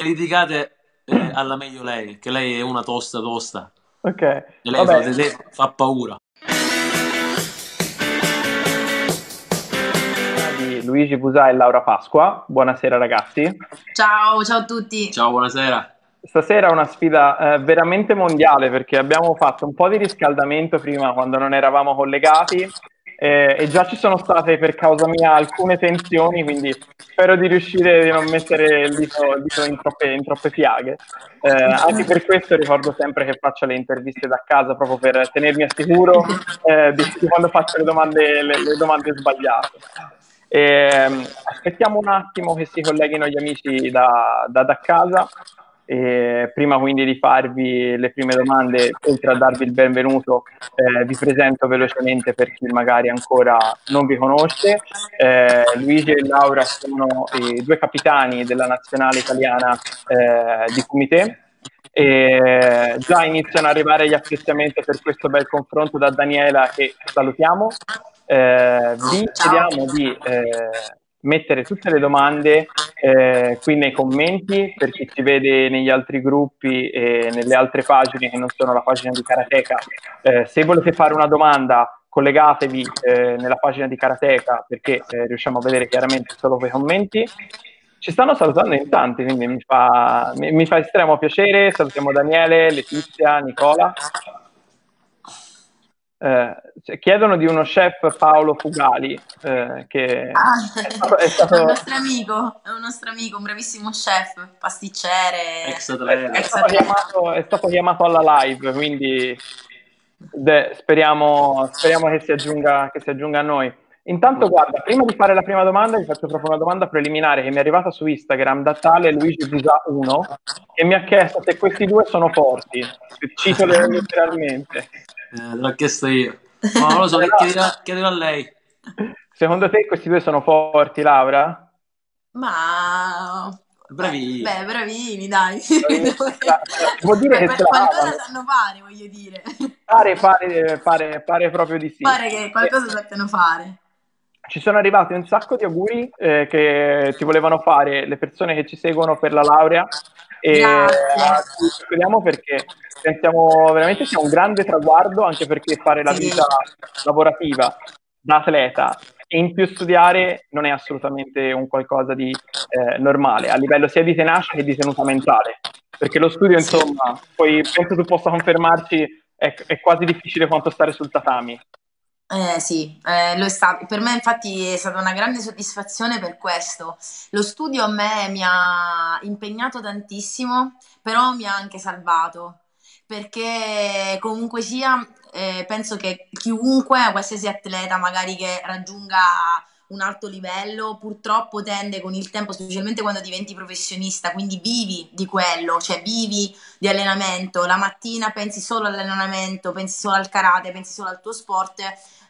litigate eh, alla meglio lei, che lei è una tosta tosta. Ok. E lei fa, lei fa paura. Di Luigi Busà e Laura Pasqua. Buonasera ragazzi. Ciao, ciao a tutti. Ciao, buonasera. Stasera è una sfida eh, veramente mondiale perché abbiamo fatto un po' di riscaldamento prima quando non eravamo collegati eh, e già ci sono state per causa mia alcune tensioni, quindi spero di riuscire a non mettere il dito, il dito in, troppe, in, troppe, piaghe. Eh, anche per questo ricordo sempre che faccio le interviste da casa proprio per tenermi al sicuro eh, di, quando faccio le domande, le, le domande sbagliate. E, aspettiamo un attimo che si colleghino gli amici da, da, da casa. E prima quindi di farvi le prime domande, oltre a darvi il benvenuto, eh, vi presento velocemente per chi magari ancora non vi conosce. Eh, Luigi e Laura sono i due capitani della nazionale italiana eh, di Kumite. E già iniziano ad arrivare gli apprezzamenti per questo bel confronto da Daniela che salutiamo. Eh, vi chiediamo di eh, mettere tutte le domande eh, qui nei commenti per chi ci vede negli altri gruppi e nelle altre pagine che non sono la pagina di Karateka. Eh, se volete fare una domanda collegatevi eh, nella pagina di Karateka perché eh, riusciamo a vedere chiaramente solo quei commenti. Ci stanno salutando in tanti, quindi mi fa, mi, mi fa estremo piacere. Salutiamo Daniele, Letizia, Nicola. Eh, chiedono di uno chef Paolo Fugali eh, che ah, è, stato, è, stato... è, un nostro amico, è un nostro amico, un bravissimo chef, pasticcere, è, stato chiamato, è stato chiamato alla live, quindi de, speriamo, speriamo che, si aggiunga, che si aggiunga a noi. Intanto, guarda, prima di fare la prima domanda, vi faccio proprio una domanda preliminare che mi è arrivata su Instagram da tale Luigi Busa 1 e mi ha chiesto se questi due sono forti. Cito letteralmente. Eh, l'ho chiesto io. Ma non lo so, chiedilo, chiedilo a lei. Secondo te questi due sono forti, Laura? Ma Bravini. Beh, bravini, dai. Vuol dire che qualcosa sanno fare, voglio dire. Pare, pare, pare, pare proprio di sì. Pare che qualcosa sappiano fare. Ci sono arrivati un sacco di auguri eh, che ti volevano fare le persone che ci seguono per la laurea e Grazie. ci speriamo perché pensiamo veramente sia un grande traguardo anche perché fare la vita lavorativa da atleta e in più studiare non è assolutamente un qualcosa di eh, normale a livello sia di tenacia che di tenuta mentale. Perché lo studio insomma poi penso tu possa confermarci è, è quasi difficile quanto stare sul tatami eh sì, eh, lo è stato. Per me infatti è stata una grande soddisfazione per questo. Lo studio a me mi ha impegnato tantissimo, però mi ha anche salvato, perché comunque sia, eh, penso che chiunque, qualsiasi atleta magari che raggiunga un alto livello, purtroppo tende con il tempo, specialmente quando diventi professionista, quindi vivi di quello, cioè vivi di allenamento, la mattina pensi solo all'allenamento, pensi solo al karate, pensi solo al tuo sport,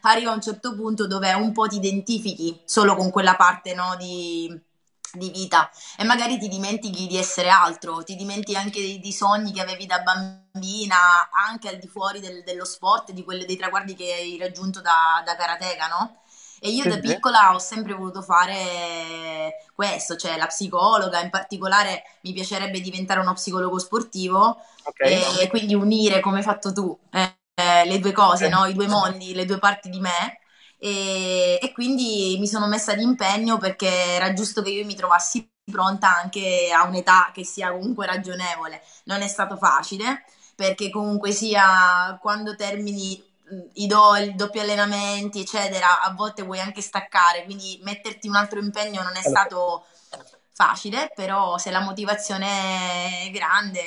arriva a un certo punto dove un po' ti identifichi solo con quella parte no, di, di vita e magari ti dimentichi di essere altro, ti dimentichi anche dei, dei sogni che avevi da bambina, anche al di fuori del, dello sport, di quelli, dei traguardi che hai raggiunto da, da karateka, no? E io da piccola ho sempre voluto fare questo, cioè la psicologa, in particolare mi piacerebbe diventare uno psicologo sportivo okay. e quindi unire come hai fatto tu eh, le due cose, no? i due mondi, le due parti di me. E, e, quindi mi sono messa di impegno perché era giusto che io mi trovassi pronta anche a un'età che sia comunque ragionevole. Non è stato facile perché comunque sia quando termini i, do, i doppi allenamenti, eccetera, a volte vuoi anche staccare, quindi metterti un altro impegno non è stato facile, però se la motivazione è grande,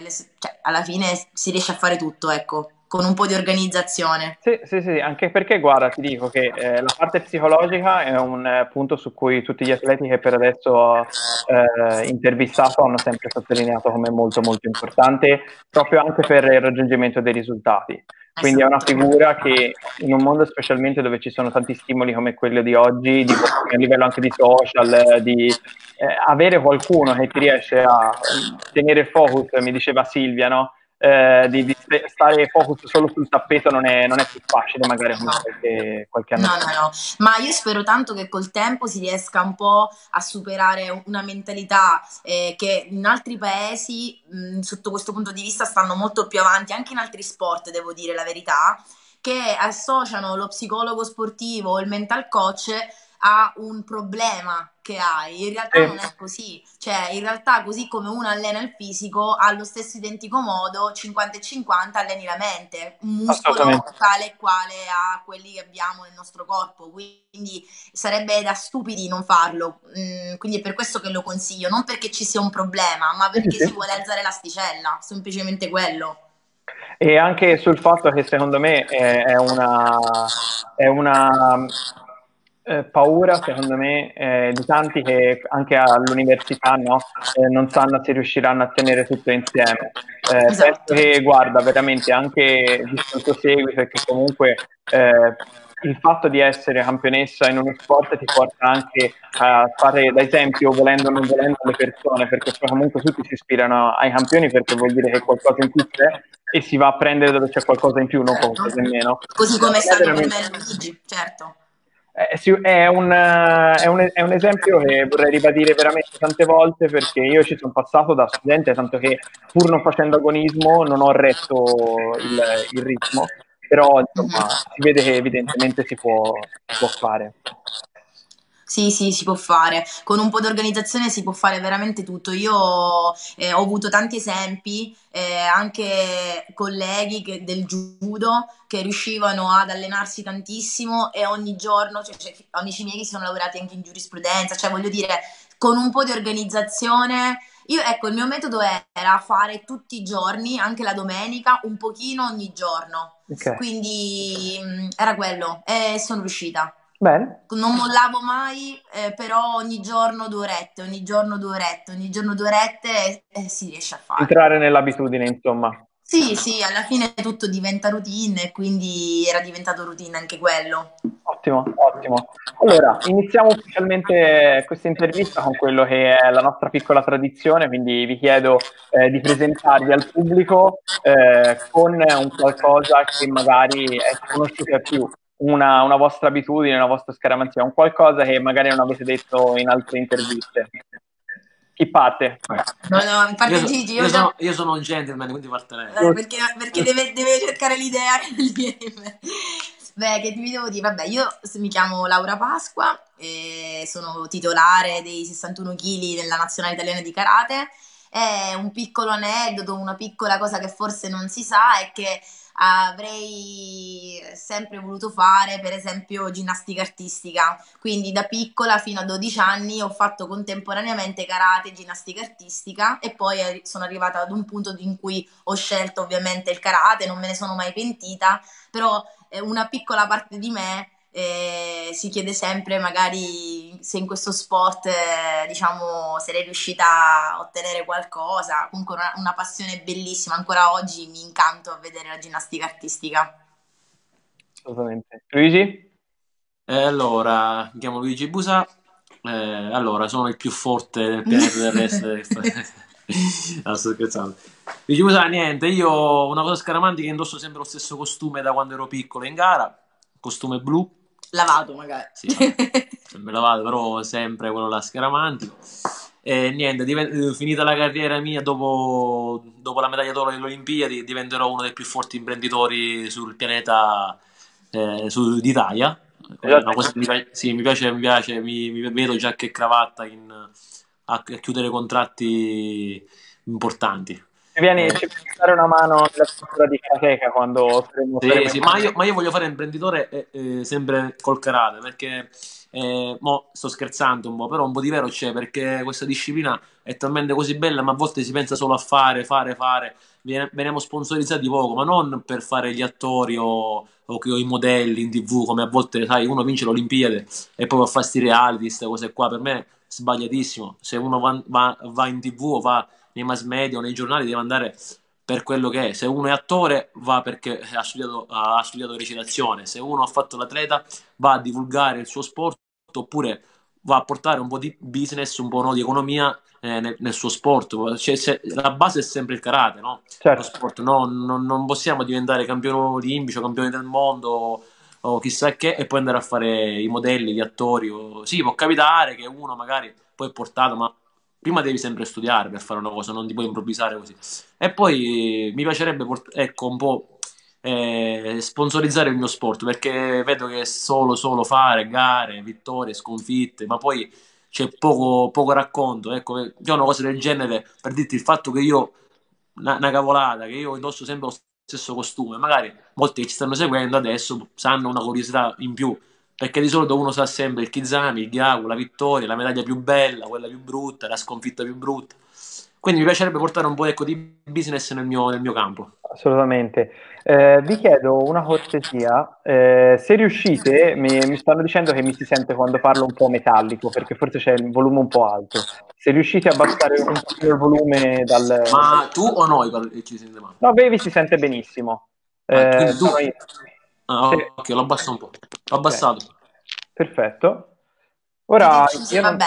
le, cioè, alla fine si riesce a fare tutto, ecco con un po' di organizzazione. Sì, sì, sì, anche perché guarda, ti dico che eh, la parte psicologica è un eh, punto su cui tutti gli atleti che per adesso ho eh, intervistato hanno sempre sottolineato come molto molto importante, proprio anche per il raggiungimento dei risultati. Quindi è una figura che in un mondo specialmente dove ci sono tanti stimoli come quello di oggi, di, a livello anche di social, di eh, avere qualcuno che ti riesce a tenere focus, mi diceva Silvia, no? Eh, di, di, stare focus solo sul tappeto non è, non è più facile magari come qualche, qualche anno no, No, no, ma io spero tanto che col tempo si riesca un po' a superare una mentalità eh, che in altri paesi mh, sotto questo punto di vista stanno molto più avanti, anche in altri sport devo dire la verità, che associano lo psicologo sportivo o il mental coach a un problema che hai. In realtà eh. non è così. Cioè, in realtà, così come uno allena il fisico, allo stesso identico modo, 50 e 50 alleni la mente. Un muscolo tale e quale a quelli che abbiamo nel nostro corpo. Quindi sarebbe da stupidi non farlo. Mm, quindi è per questo che lo consiglio. Non perché ci sia un problema, ma perché sì. si vuole alzare l'asticella. Semplicemente quello. E anche sul fatto che secondo me è una, è una eh, paura, secondo me, eh, di tanti che anche all'università no, eh, non sanno se riusciranno a tenere tutto insieme. Eh, esatto. Penso che, guarda, veramente anche visto il tuo seguito, perché comunque eh, il fatto di essere campionessa in uno sport ti porta anche a fare da esempio, volendo o non volendo, le persone, perché comunque tutti si ispirano ai campioni perché vuol dire che qualcosa in più c'è e si va a prendere dove c'è qualcosa in più, non qualcosa in meno. Così come è stato per me Luigi, certo. Eh, è, un, è, un, è, un, esempio che vorrei ribadire veramente tante volte perché io ci sono passato da studente, tanto che pur non facendo agonismo non ho retto il, il ritmo, però insomma si vede che evidentemente si può, si può fare. Sì, sì, si può fare. Con un po' di organizzazione si può fare veramente tutto. Io eh, ho avuto tanti esempi, eh, anche colleghi che, del judo che riuscivano ad allenarsi tantissimo e ogni giorno, cioè, cioè, amici miei che sono lavorati anche in giurisprudenza, cioè voglio dire, con un po' di organizzazione. Io, ecco, il mio metodo era fare tutti i giorni, anche la domenica, un pochino ogni giorno. Okay. Quindi mh, mm, era quello e sono riuscita. Bene. Non mollavo mai, eh, però ogni giorno due orette, ogni giorno due orette, ogni giorno due orette e, e si riesce a fare. Entrare nell'abitudine, insomma. Sì, sì, alla fine tutto diventa routine e quindi era diventato routine anche quello. Ottimo, ottimo. Allora, iniziamo ufficialmente questa intervista con quello che è la nostra piccola tradizione, quindi vi chiedo eh, di presentarvi al pubblico eh, con un qualcosa che magari è conosciuto più una, una, vostra abitudine, una vostra scaramanzia, un qualcosa che magari non avete detto in altre interviste. Chi parte? No, no, parte io, Gigi. Io, io, sono, io, sono, un gentleman, quindi parte lei. Eh, perché, perché deve, deve, cercare l'idea Beh, che vi devo dire? Vabbè, io mi chiamo Laura Pasqua, sono titolare dei 61 kg della nazionale italiana di karate. È un piccolo aneddoto, una piccola cosa che forse non si sa è che avrei sempre voluto fare, per esempio, ginnastica artistica. Quindi da piccola fino a 12 anni ho fatto contemporaneamente karate e ginnastica artistica e poi sono arrivata ad un punto in cui ho scelto ovviamente il karate, non me ne sono mai pentita, però una piccola parte di me eh, si chiede sempre magari se in questo sport eh, diciamo sarei riuscita a ottenere qualcosa. Comunque una, una, passione bellissima. Ancora oggi mi incanto a vedere la ginnastica artistica. Assolutamente. Luigi? Eh, allora mi chiamo Luigi Busa. Eh, allora sono il più forte del pianeta terrestre no, sto scherzando. Luigi Busa niente io una cosa scaramantica indosso sempre lo stesso costume da quando ero piccolo in gara. Costume blu Lavato magari. Sì, sempre lavato, però sempre quello là scaramantico. E niente, divent- finita la carriera mia dopo, dopo la medaglia d'oro delle Olimpiadi, diventerò uno dei più forti imprenditori sul pianeta eh, su, d'Italia. Esatto. Mi piace, sì, mi piace, mi piace, mi, mi vedo giacca e cravatta in, a, a chiudere contratti importanti. Ci vieni, ci puoi dare una mano nella struttura di Kateca quando saremo, sì, sì, ma, io, ma, io, voglio fare imprenditore eh, eh, sempre col karate perché eh, mo sto scherzando un po', però un po' di vero c'è perché questa disciplina è talmente così bella, ma a volte si pensa solo a fare, fare, fare. Veniamo sponsorizzati poco, ma non per fare gli attori o, o, o, i modelli in tv, come a volte, sai, uno vince l'Olimpiade e poi va a fare sti reality, queste cose qua. Per me è sbagliatissimo. Se uno va, va, va in tv o va nei mass media o nei giornali deve andare per quello che è. Se uno è attore va perché ha studiato, ha studiato recitazione, se uno ha fatto l'atleta va a divulgare il suo sport oppure va a portare un po' di business, un po' no, di economia eh, nel, nel, suo sport. Cioè, se, la base è sempre il karate, no? Certo. Lo sport, no? Non, non, possiamo diventare campioni olimpici o campioni del mondo o chissà che e poi andare a fare i modelli, gli attori. O... Sì, può capitare che uno magari poi è portato, ma prima devi sempre studiare per fare una cosa, non ti puoi improvvisare così. E poi mi piacerebbe, port- ecco, un po' eh, sponsorizzare il mio sport perché vedo che solo, solo fare gare, vittorie, sconfitte, ma poi c'è poco, poco racconto. Ecco, io una cosa del genere per dirti il fatto che io, una, una cavolata, che io indosso sempre lo stesso costume, magari molti che ci stanno seguendo adesso sanno una curiosità in più perché di solito uno sa sempre il Kizami, il Gyaku, la vittoria, la medaglia più bella, quella più brutta, la sconfitta più brutta. Quindi mi piacerebbe portare un po' ecco, di business nel mio, nel mio campo. Assolutamente. Eh, vi chiedo una cortesia, eh, se riuscite, mi, mi, stanno dicendo che mi si sente quando parlo un po' metallico, perché forse c'è il volume un po' alto. Se riuscite a abbassare un po' il volume dal... Ma tu o noi ci sente male? No, Bevi si sente benissimo. Eh, tu... Ah, ok, lo abbasso un po'. L'ho abbassato. Okay. Perfetto. Ora io non,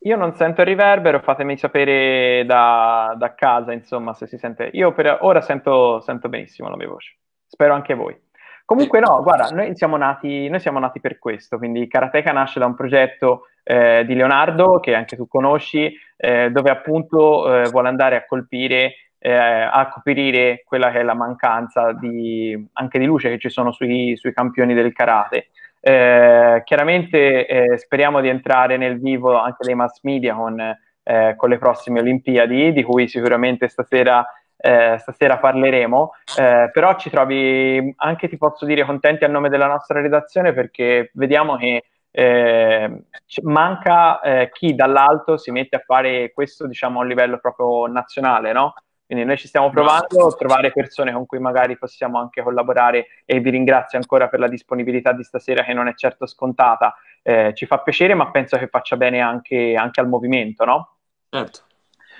io non, sento il riverbero, fatemi sapere da, da, casa, insomma, se si sente. Io per ora sento, sento benissimo la mia voce. Spero anche voi. Comunque no, guarda, noi siamo nati, noi siamo nati per questo, quindi Karateka nasce da un progetto eh, di Leonardo, che anche tu conosci, eh, dove appunto eh, vuole andare a colpire eh, a coprire quella che è la mancanza di, anche di luce che ci sono sui, sui campioni del karate. Eh, chiaramente eh, speriamo di entrare nel vivo anche dei mass media con, eh, con le prossime Olimpiadi, di cui sicuramente stasera, eh, stasera parleremo, eh, però ci trovi anche, ti posso dire, contenti a nome della nostra redazione perché vediamo che eh, manca eh, chi dall'alto si mette a fare questo diciamo a livello proprio nazionale, no? Quindi noi ci stiamo provando a trovare persone con cui magari possiamo anche collaborare e vi ringrazio ancora per la disponibilità di stasera che non è certo scontata. Eh, ci fa piacere, ma penso che faccia bene anche, anche al movimento, no? Certo.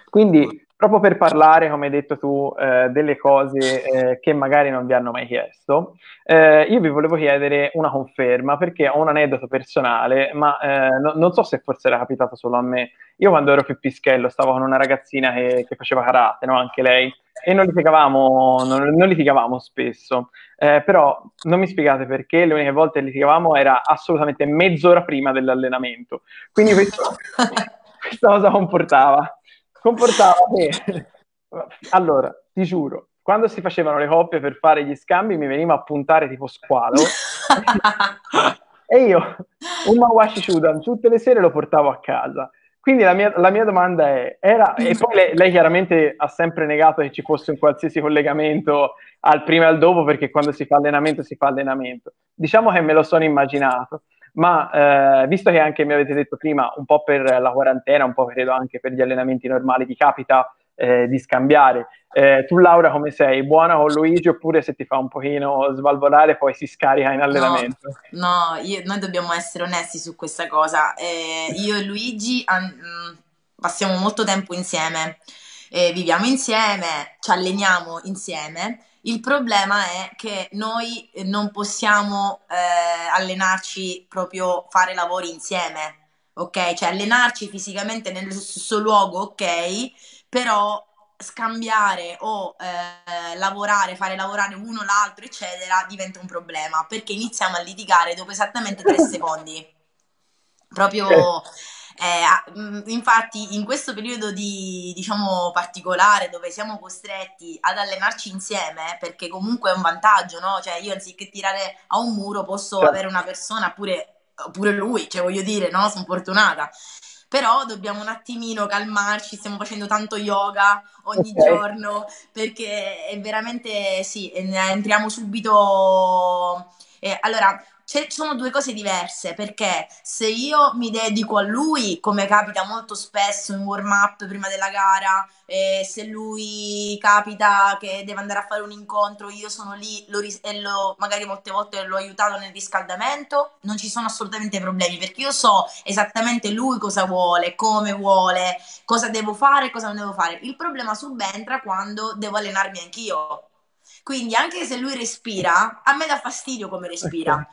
Quindi proprio per parlare, come hai detto tu, eh, delle cose eh, che magari non vi hanno mai chiesto, eh, io vi volevo chiedere una conferma perché ho un aneddoto personale, ma eh, no, non so se forse era capitato solo a me. Io quando ero più pischello stavo con una ragazzina che, che faceva karate, no? anche lei, e non litigavamo, non, non litigavamo spesso, eh, però non mi spiegate perché le uniche volte che litigavamo era assolutamente mezz'ora prima dell'allenamento. Quindi questo, questa cosa comportava comportava che... allora, ti giuro, quando si facevano le coppie per fare gli scambi mi veniva a puntare tipo squalo e io un Mawashi Shudan tutte le sere lo portavo a casa. Quindi la mia, la mia domanda è, era, e poi lei, lei, chiaramente ha sempre negato che ci fosse un qualsiasi collegamento al prima e al dopo, perché quando si fa allenamento si fa allenamento. Diciamo che me lo sono immaginato ma eh, visto che anche mi avete detto prima, un po' per la quarantena, un po' credo anche per gli allenamenti normali, ti capita eh, di scambiare. Eh, tu Laura come sei? Buona con Luigi oppure se ti fa un pochino svalvolare poi si scarica in allenamento? No, no io, noi dobbiamo essere onesti su questa cosa. Eh, io e Luigi an- passiamo molto tempo insieme, viviamo insieme, ci alleniamo insieme il problema è che noi non possiamo eh, allenarci proprio fare lavori insieme, ok? Cioè allenarci fisicamente nello stesso luogo, ok? Però scambiare o eh, lavorare, fare lavorare uno l'altro, eccetera, diventa un problema perché iniziamo a litigare dopo esattamente tre secondi. Proprio eh, mm, infatti, in questo periodo di, diciamo, particolare dove siamo costretti ad allenarci insieme, perché comunque è un vantaggio, no? Cioè, io anziché tirare a un muro posso certo. avere una persona, pure, pure lui, cioè voglio dire, no? Sono fortunata però dobbiamo un attimino calmarci, stiamo facendo tanto yoga ogni okay. giorno perché è veramente sì, entriamo subito. Eh, allora, ci sono due cose diverse perché se io mi dedico a lui, come capita molto spesso in warm up prima della gara, eh, se lui capita che deve andare a fare un incontro, io sono lì lo e lo, magari molte volte l'ho aiutato nel riscaldamento, non ci sono assolutamente problemi perché io so esattamente lui cosa vuole, come vuole, cosa devo fare e cosa non devo fare. Il problema subentra quando devo allenarmi anch'io. Quindi anche se lui respira, a me dà fastidio come respira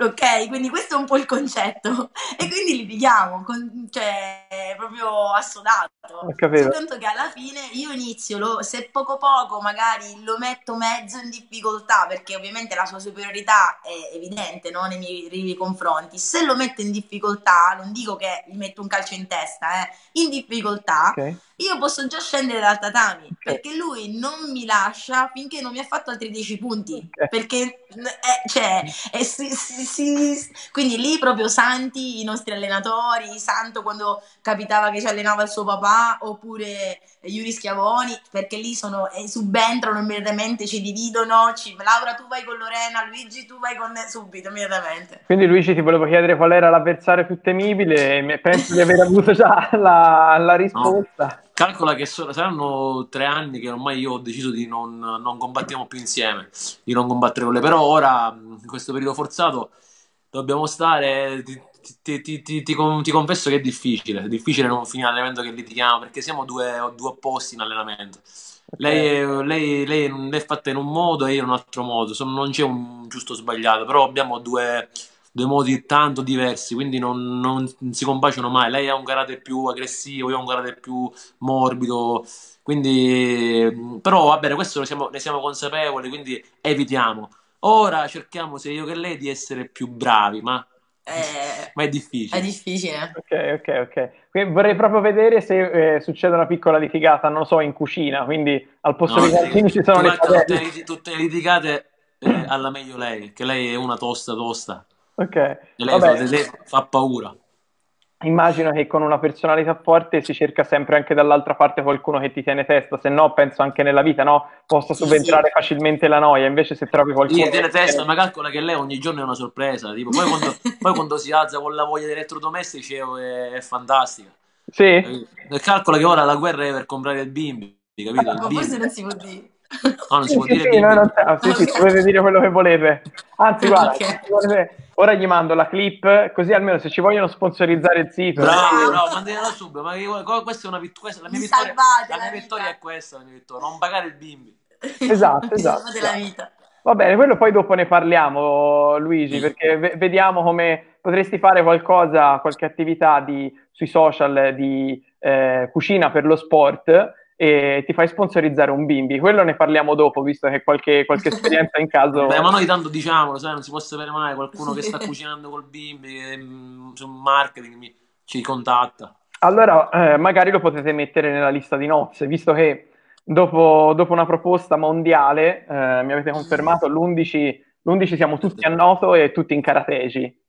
Ok, quindi questo è un po' il concetto. E quindi litighiamo, con, cioè proprio assodato. Soltanto che alla fine io inizio, lo, se poco poco magari lo metto mezzo in difficoltà, perché ovviamente la sua superiorità è evidente no? nei miei, nei miei confronti. Se lo metto in difficoltà, non dico che gli metto un calcio in testa, eh, in difficoltà. Okay io posso già scendere dal tatami perché lui non mi lascia finché non mi ha fatto altri 10 punti perché eh, cioè, eh, si, si, si, quindi lì proprio santi i nostri allenatori santo quando capitava che ci allenava il suo papà oppure Yuri Schiavoni perché lì sono eh, subentrano immediatamente ci dividono ci, Laura tu vai con Lorena Luigi tu vai con subito immediatamente. Quindi Luigi ti volevo chiedere qual era l'avversario più temibile e penso di aver avuto già la, la risposta? no. Calcola che so, saranno tre anni che ormai io ho deciso di non, non combattiamo più insieme, di non combattere con lei. Però ora, in questo periodo forzato, dobbiamo stare. Ti, ti, ti, ti, ti confesso che è difficile. È difficile non finire l'allenamento che litighiamo perché siamo due, due opposti in allenamento. Lei, lei, lei, è fatta in un modo e io in un altro modo. non c'è un giusto o sbagliato, però abbiamo due due modi tanto diversi, quindi non, non, si combaciano mai. Lei ha un carattere più aggressivo, io ho un carattere più morbido, quindi però va bene, questo ne siamo, ne siamo consapevoli, quindi evitiamo. Ora cerchiamo sia io che lei di essere più bravi, ma eh, ma è difficile. È difficile. Ok, ok, ok. Quindi vorrei proprio vedere se eh, succede una piccola litigata, non lo so, in cucina, quindi al posto no, di calzini ci sono le tutte, tutte, le litigate eh, alla meglio lei, che lei è una tosta tosta. Ok. Lei fa, paura. Immagino che con una personalità forte si cerca sempre anche dall'altra parte qualcuno che ti tiene testa, se no penso anche nella vita, no? Possa subentrare sì. facilmente la noia, invece se trovi qualcuno... Sì, tiene testa, ma calcola che lei ogni giorno è una sorpresa, tipo, poi, quando, poi quando si alza con la voglia di elettrodomestici è, è fantastica. Sì. Calcola che ora la guerra è per comprare il bimbi, capito? Ma forse non si può dire. No, non si può dire sì, non, sì, sì, potete dire quello che volete. Anzi, guarda, okay. ora gli mando la clip, così almeno se ci vogliono sponsorizzare il sito. Bravo, bravo, mandatela subito. Ma questa è una vittoria. La mia, vittoria, la mia vittoria è questa: la mia vittoria. non pagare il bimbi. Esatto, esatto. vita. Va bene, quello poi dopo ne parliamo, Luigi, sì. perché v- vediamo come potresti fare qualcosa, qualche attività di, sui social di eh, cucina per lo sport e ti fai sponsorizzare un bimbi. Quello ne parliamo dopo, visto che qualche, qualche esperienza in caso. Beh, ma noi tanto diciamolo, sai, non si può sapere mai qualcuno che sta cucinando col bimbi, che, mm, su marketing mi, ci contatta. Allora, eh, magari lo potete mettere nella lista di nozze, visto che dopo, dopo una proposta mondiale eh, mi avete confermato l'11, l'11 siamo tutti a Noto e tutti in Karategi.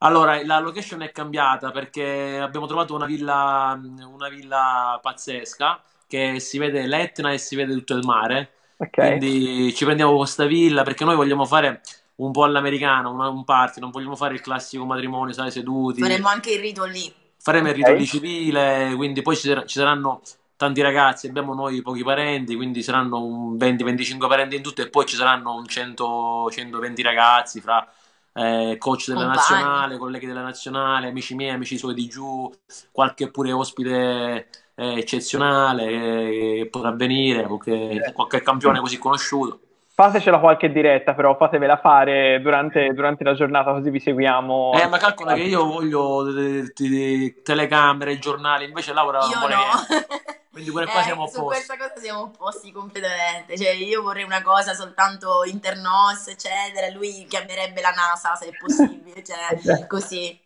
Allora, la location è cambiata perché abbiamo trovato una villa, una villa pazzesca che si vede l'Etna e si vede tutto il mare. Okay. Quindi ci prendiamo questa villa perché noi vogliamo fare un po' all'americano, un, un party, non vogliamo fare il classico matrimonio, sai, seduti. Faremo anche il rito lì. Faremo okay. il rito lì civile, quindi poi ci, ci, saranno tanti ragazzi, abbiamo noi pochi parenti, quindi saranno 20-25 parenti in tutto e poi ci saranno un 100, 120 ragazzi fra eh, coach della Compagni. nazionale, colleghi della nazionale, amici miei, amici suoi di giù, qualche pure ospite eh, eccezionale che potrà venire, qualche, qualche campione così conosciuto. Fatecela qualche diretta, però fatevela fare durante, durante, la giornata, così vi seguiamo. Eh, ma calcola che io voglio de, de, de, telecamere, giornali, invece Laura non vuole no. Quindi pure qua eh, siamo opposti. Su questa cosa siamo opposti completamente. Cioè, io vorrei una cosa soltanto internos, eccetera. Lui chiamerebbe la NASA se è possibile, cioè, così.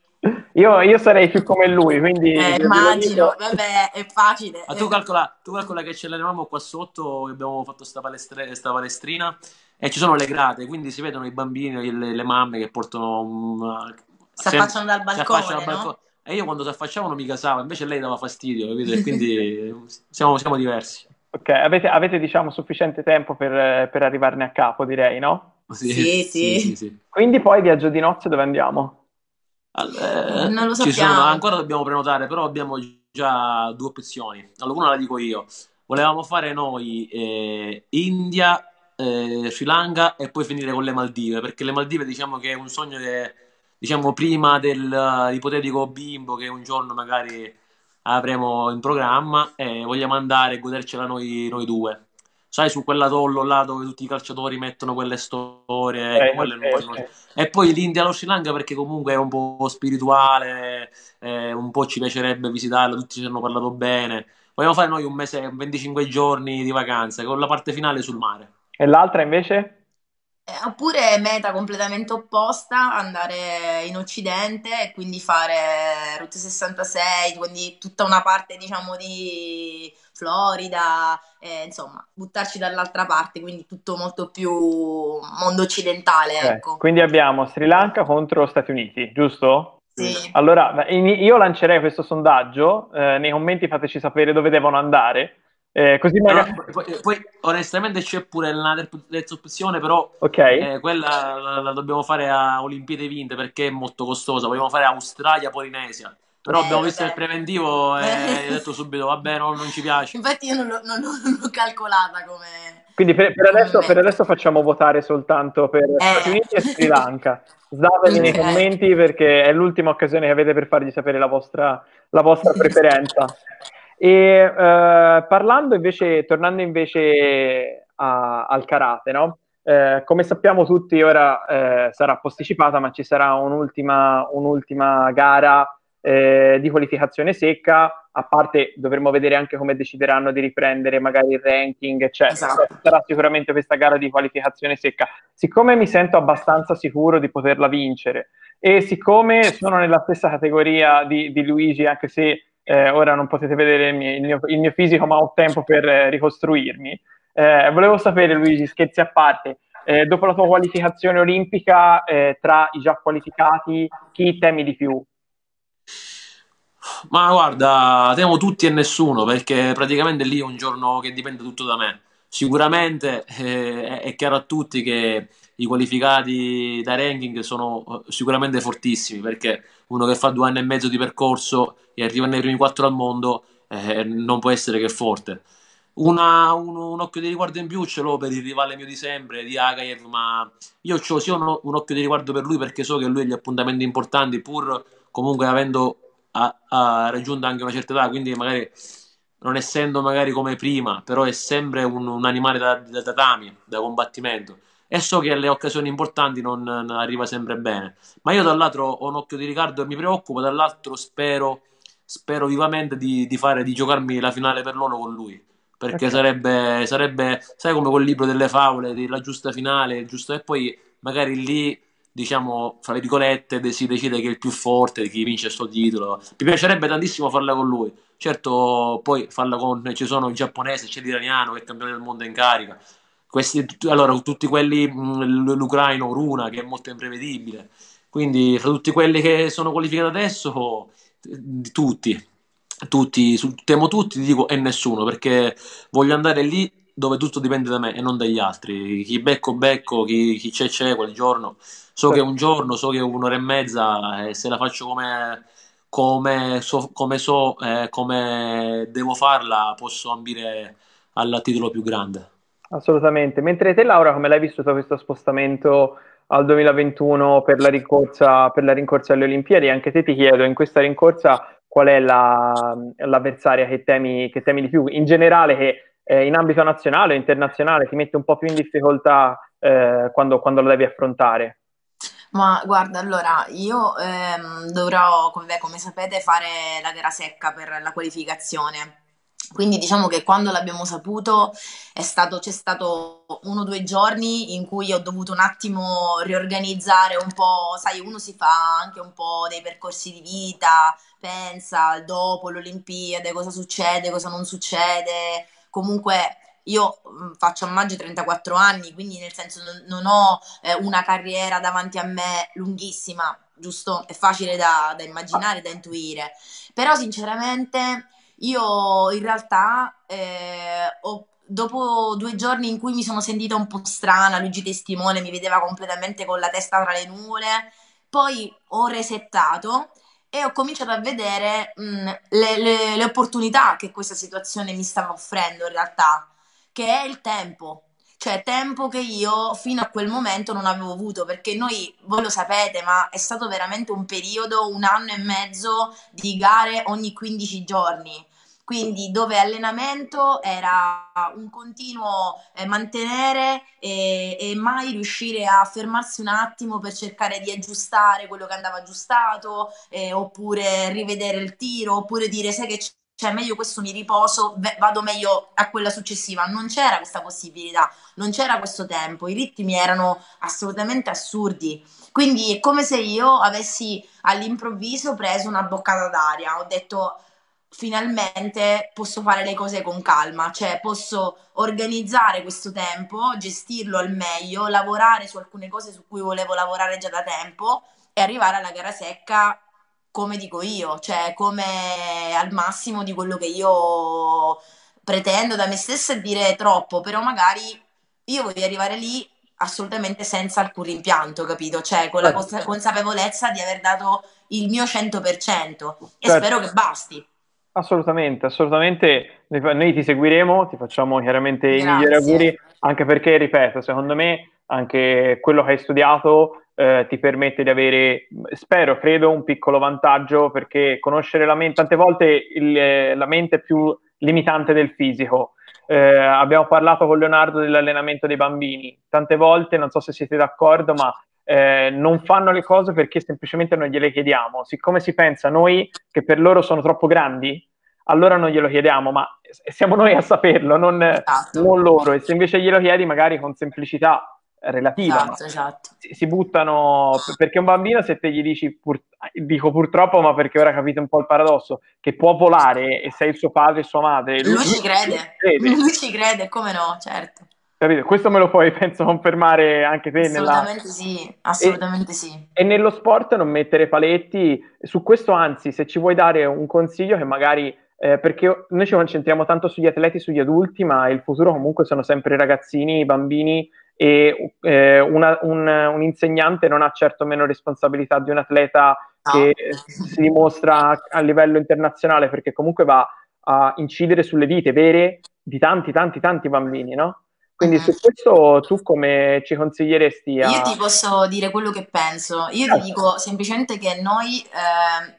Io, io, sarei più come lui, quindi... Eh, immagino, vabbè, è facile. Ma tu calcola, tu calcola che ce l'avevamo qua sotto, abbiamo fatto sta, palestre, sta palestrina e ci sono le grate, quindi si vedono i bambini, le, le mamme che portano... Um, si affacciano dal balcone, si affacciano no? E io quando si affacciavano mi casavo, invece lei dava fastidio, capito? Quindi siamo, siamo, diversi. Ok, avete, avete diciamo sufficiente tempo per, per, arrivarne a capo, direi, no? Sì sì, sì, sì, sì. Quindi poi viaggio di nozze dove andiamo? Eh, non lo sappiamo. Sono, ancora dobbiamo prenotare, però abbiamo già due opzioni. Allora, una la dico io. Volevamo fare noi eh, India, eh, Sri Lanka e poi finire con le Maldive, perché le Maldive diciamo che è un sogno che, diciamo, prima dell'ipotetico bimbo che un giorno magari avremo in programma e vogliamo andare e godercela noi, noi due. Sai, su quell'atollo là dove tutti i calciatori mettono quelle storie, ecco, quelle ok, non- ok. E poi l'India allo Sri Lanka perché comunque è un po' spirituale, eh, un po' ci piacerebbe visitarlo, tutti ci hanno parlato bene. Vogliamo fare noi un mese, 25 giorni di vacanze, con la parte finale sul mare. E l'altra invece? Eh, Oppure meta completamente opposta, andare in Occidente e quindi fare Route 66, quindi tutta una parte, diciamo, di Florida, eh, insomma, buttarci dall'altra parte, quindi tutto molto più mondo occidentale, Ok, ecco. Quindi abbiamo Sri Lanka contro Stati Uniti, giusto? Sì. Allora, io lancerei questo sondaggio, eh, nei commenti fateci sapere dove devono andare, eh, così Però, magari... poi, poi, onestamente c'è pure la ter- terza opzione, però Ok, eh, quella la, la dobbiamo fare a Olimpiadi vinte perché è molto costosa. Vogliamo fare Australia-Polinesia. Però Eh, abbiamo visto il preventivo e ho detto subito, vabbè, no, non ci piace. Infatti io non l'ho, non non l'ho calcolata come... quindi per, per adesso, per adesso facciamo votare soltanto per Stati Uniti e Sri Eh. Lanka. Sdateli nei Ok. commenti perché è l'ultima occasione che avete per fargli sapere la vostra, la vostra preferenza. E eh, parlando invece, tornando invece a- al karate, no? Eh, come sappiamo tutti, ora eh, sarà posticipata, ma ci sarà un'ultima, un'ultima gara eh, di qualificazione secca. A parte dovremo vedere anche come decideranno di riprendere magari il ranking, eccetera. Esatto. Però Sarà sicuramente questa gara di qualificazione secca. Siccome mi sento abbastanza sicuro di poterla vincere e siccome sono nella stessa categoria di, di Luigi, anche se eh, ora non potete vedere il mio, il mio- il mio fisico, ma ho tempo per eh, ricostruirmi. Eh, volevo sapere, Luigi, scherzi a parte, eh, dopo la tua qualificazione olimpica, eh, tra i già qualificati, chi temi di più? Ma guarda, temo tutti e nessuno perché praticamente lì è un giorno che dipende tutto da me. Sicuramente eh, è chiaro a tutti che i qualificati da ranking sono eh, sicuramente fortissimi perché uno che fa due anni e mezzo di percorso e arriva nei primi quattro al mondo eh, non può essere che forte. Una- un, un occhio di riguardo in più ce l'ho per il rivale mio di sempre, di Agaev, ma io ho sia un, un occhio di riguardo per lui perché so che lui ha gli appuntamenti importanti, pur comunque avendo ha, ha raggiunto anche una certa età, quindi magari non essendo magari come prima, però è sempre un, un animale da, da tatami, da combattimento. E so che alle occasioni importanti non, non arriva sempre bene. Ma io dall'altro ho un occhio di Riccardo e mi preoccupo, dall'altro spero, spero vivamente di, di fare, di giocarmi la finale per loro con lui. Perché Ok. sarebbe, sarebbe, sai come quel libro delle favole, di la giusta finale, giusto, e poi magari lì, diciamo, fra virgolette, de- si decide che è il più forte, chi vince sto titolo. Mi piacerebbe tantissimo farla con lui. Certo, poi farla con, ci sono il giapponese, c'è l'iraniano che è campione del mondo in carica. Questi, allora, tutti quelli, l'ucraino, Runa, che è molto imprevedibile. Quindi, fra tutti quelli che sono qualificati adesso, eh, tutti, tutti, temo tutti, ti dico, e nessuno, perché voglio andare lì dove tutto dipende da me e non dagli altri. Chi becco, becco, chi, chi c'è, c'è quel giorno. So che un giorno, so che un'ora e mezza, e se la faccio come, come so, come so, eh, come devo farla, posso ambire al titolo più grande. Assolutamente. Mentre te, Laura, come l'hai vissuto questo spostamento al 2021 per la rincorsa, per la rincorsa alle Olimpiadi? Anche te ti chiedo, in questa rincorsa, qual è la- l'avversaria che temi, che temi di più? In generale, che eh, in ambito nazionale o internazionale ti mette un po' più in difficoltà eh, quando, quando la devi affrontare? Ma guarda, allora io ehm, dovrò, come, come sapete, fare la gara secca per la qualificazione. Quindi diciamo che quando l'abbiamo saputo stato, c'è stato uno o due giorni in cui ho dovuto un attimo riorganizzare un po', sai, uno si fa anche un po' dei percorsi di vita, pensa dopo l'Olimpiade cosa succede, cosa non succede. Comunque io mh, faccio a maggio 34 anni, quindi nel senso non, non ho eh, una carriera davanti a me lunghissima, giusto? È facile da, da immaginare, da intuire. Però sinceramente io in realtà eh, ho- dopo due giorni in cui mi sono sentita un po' strana, Luigi Testimone mi vedeva completamente con la testa tra le nuvole, poi ho resettato e ho cominciato a vedere mh, le, le- le opportunità che questa situazione mi stava offrendo in realtà, che è il tempo. Cioè, tempo che io fino a quel momento non avevo avuto, perché noi, voi lo sapete, ma è stato veramente un periodo, un anno e mezzo di gare ogni 15 giorni. Quindi dove allenamento era un continuo eh, mantenere e, e, mai riuscire a fermarsi un attimo per cercare di aggiustare quello che andava aggiustato, eh, oppure rivedere il tiro, oppure dire sai che cioè meglio questo mi riposo, vado meglio a quella successiva. Non c'era questa possibilità, non c'era questo tempo, i ritmi erano assolutamente assurdi. Quindi è come se io avessi all'improvviso preso una boccata d'aria, ho detto finalmente posso fare le cose con calma, cioè posso organizzare questo tempo, gestirlo al meglio, lavorare su alcune cose su cui volevo lavorare già da tempo e arrivare alla gara secca come dico io, cioè come al massimo di quello che io pretendo da me stessa e dire troppo, però magari io voglio arrivare lì assolutamente senza alcun rimpianto, capito? Cioè con la certo. consapevolezza di aver dato il mio 100% e certo. spero che basti. Assolutamente, assolutamente. Noi ti seguiremo, ti facciamo chiaramente Grazie. i migliori auguri, anche perché, ripeto, secondo me anche quello che hai studiato eh, ti permette di avere, spero, credo, un piccolo vantaggio perché conoscere la mente, tante volte il, la mente è più limitante del fisico. Eh, abbiamo parlato con Leonardo dell'allenamento dei bambini, tante volte, non so se siete d'accordo, ma eh, non fanno le cose perché semplicemente non gliele chiediamo. Siccome si pensa noi che per loro sono troppo grandi, allora non glielo chiediamo, ma siamo noi a saperlo, non, esatto. non loro. E se invece glielo chiedi, magari con semplicità relativa. Esatto, esatto. Si, si, buttano perché un bambino, se te gli dici, pur, dico purtroppo, ma perché ora capite un po' il paradosso, che può volare e sei il suo padre e sua madre. Lui, lui ci crede. crede. Lui ci crede, come no, certo. Capito? Questo me lo puoi, penso, confermare anche te. Assolutamente nella... sì, assolutamente e, sì. E nello sport non mettere paletti. Su questo, anzi, se ci vuoi dare un consiglio che magari eh, perché noi ci concentriamo tanto sugli atleti, sugli adulti, ma il futuro comunque sono sempre i ragazzini, i bambini e eh, una, un, un, insegnante non ha certo meno responsabilità di un atleta no. che si dimostra a livello internazionale perché comunque va a incidere sulle vite vere di tanti, tanti, tanti bambini, no? Quindi su questo tu come ci consiglieresti a... Io ti posso dire quello che penso. Io ti dico semplicemente che noi, eh,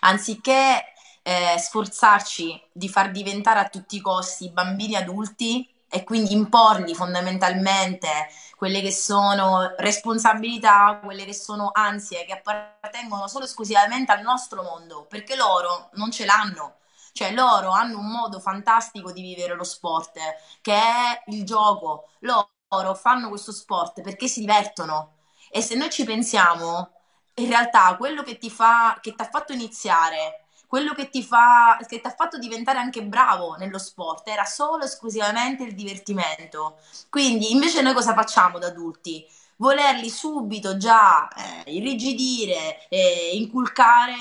anziché eh, sforzarci di far diventare a tutti i costi bambini adulti, e quindi imporgli fondamentalmente quelle che sono responsabilità, quelle che sono ansie che appartengono solo esclusivamente al nostro mondo, perché loro non ce l'hanno. Cioè loro hanno un modo fantastico di vivere lo sport, che è il gioco. Loro fanno questo sport perché si divertono. E se noi ci pensiamo, in realtà quello che ti fa, che ti ha fatto iniziare quello che ti fa, che ti ha fatto diventare anche bravo nello sport era solo esclusivamente il divertimento. Quindi invece noi cosa facciamo da adulti? Volerli subito già eh, irrigidire, eh, inculcare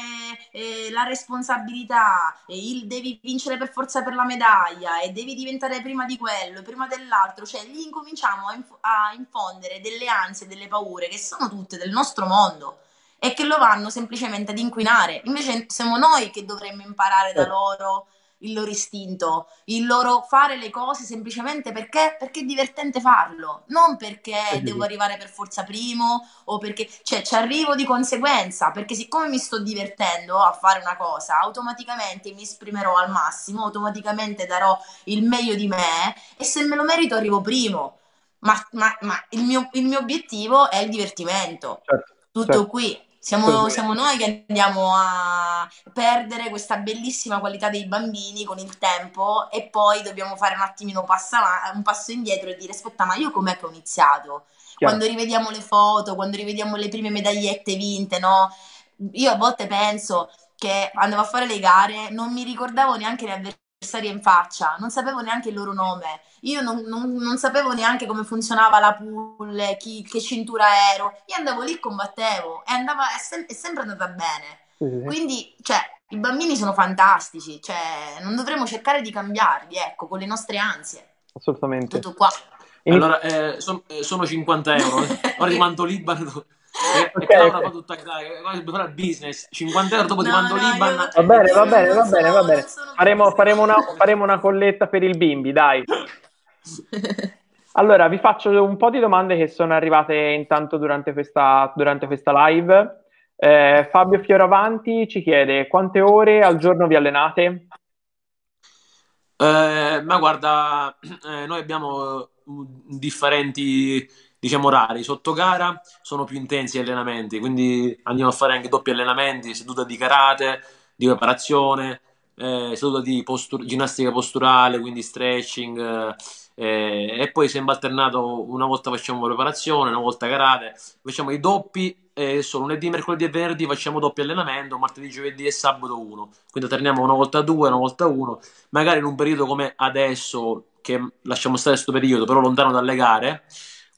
eh, la responsabilità, il devi vincere per forza per la medaglia e devi diventare prima di quello, prima dell'altro, cioè lì incominciamo a, inf- a infondere delle ansie, delle paure che sono tutte del nostro mondo e che lo vanno semplicemente ad inquinare. Invece siamo noi che dovremmo imparare da loro il loro istinto, il loro fare le cose semplicemente perché, perché è divertente farlo, non perché devo arrivare per forza primo o perché, cioè ci arrivo di conseguenza, perché siccome mi sto divertendo a fare una cosa, automaticamente mi esprimerò al massimo, automaticamente darò il meglio di me e se me lo merito arrivo primo. Ma, ma, ma il, mio, il, mio, obiettivo è il divertimento. Certo, Tutto certo. qui. Siamo, siamo, noi che andiamo a perdere questa bellissima qualità dei bambini con il tempo e poi dobbiamo fare un attimino passa, un passo indietro e dire aspetta ma io com'è che ho iniziato? Chiaro. Quando rivediamo le foto, quando rivediamo le prime medagliette vinte, no? Io a volte penso che andavo a fare le gare, non mi ricordavo neanche le avversarie avversari in faccia, non sapevo neanche il loro nome, io non, non, non sapevo neanche come funzionava la pool, chi, che cintura ero, io andavo lì, combattevo e andava, è, sem- è sempre andata bene. Mm-hmm. Quindi, cioè, i bambini sono fantastici, cioè, non dovremmo cercare di cambiarli, ecco, con le nostre ansie. Assolutamente. Tutto qua. Allora, eh, son, eh, sono 50 euro, ora ti mando Libano e, okay, e okay. tutta fare business 50 euro dopo no, ti mando no, l'Iban. va bene va bene va bene va bene. faremo, faremo, una, faremo una colletta per il bimbi dai. Allora vi faccio un po' di domande che sono arrivate intanto durante questa, durante questa live. Eh, Fabio Fioravanti ci chiede quante ore al giorno vi allenate? Eh, ma guarda, eh, noi abbiamo differenti diciamo orari. Sotto gara sono più intensi gli allenamenti, quindi andiamo a fare anche doppi allenamenti, seduta di karate, di preparazione, eh, seduta di postur- ginnastica posturale, quindi stretching. Eh, e poi sempre alternato una volta facciamo preparazione, una volta karate, facciamo i doppi e solo lunedì, mercoledì e venerdì facciamo doppio allenamento, martedì, giovedì e sabato uno. Quindi alterniamo una volta due, una volta uno. Magari in un periodo come adesso, che lasciamo stare questo periodo, però lontano dalle gare,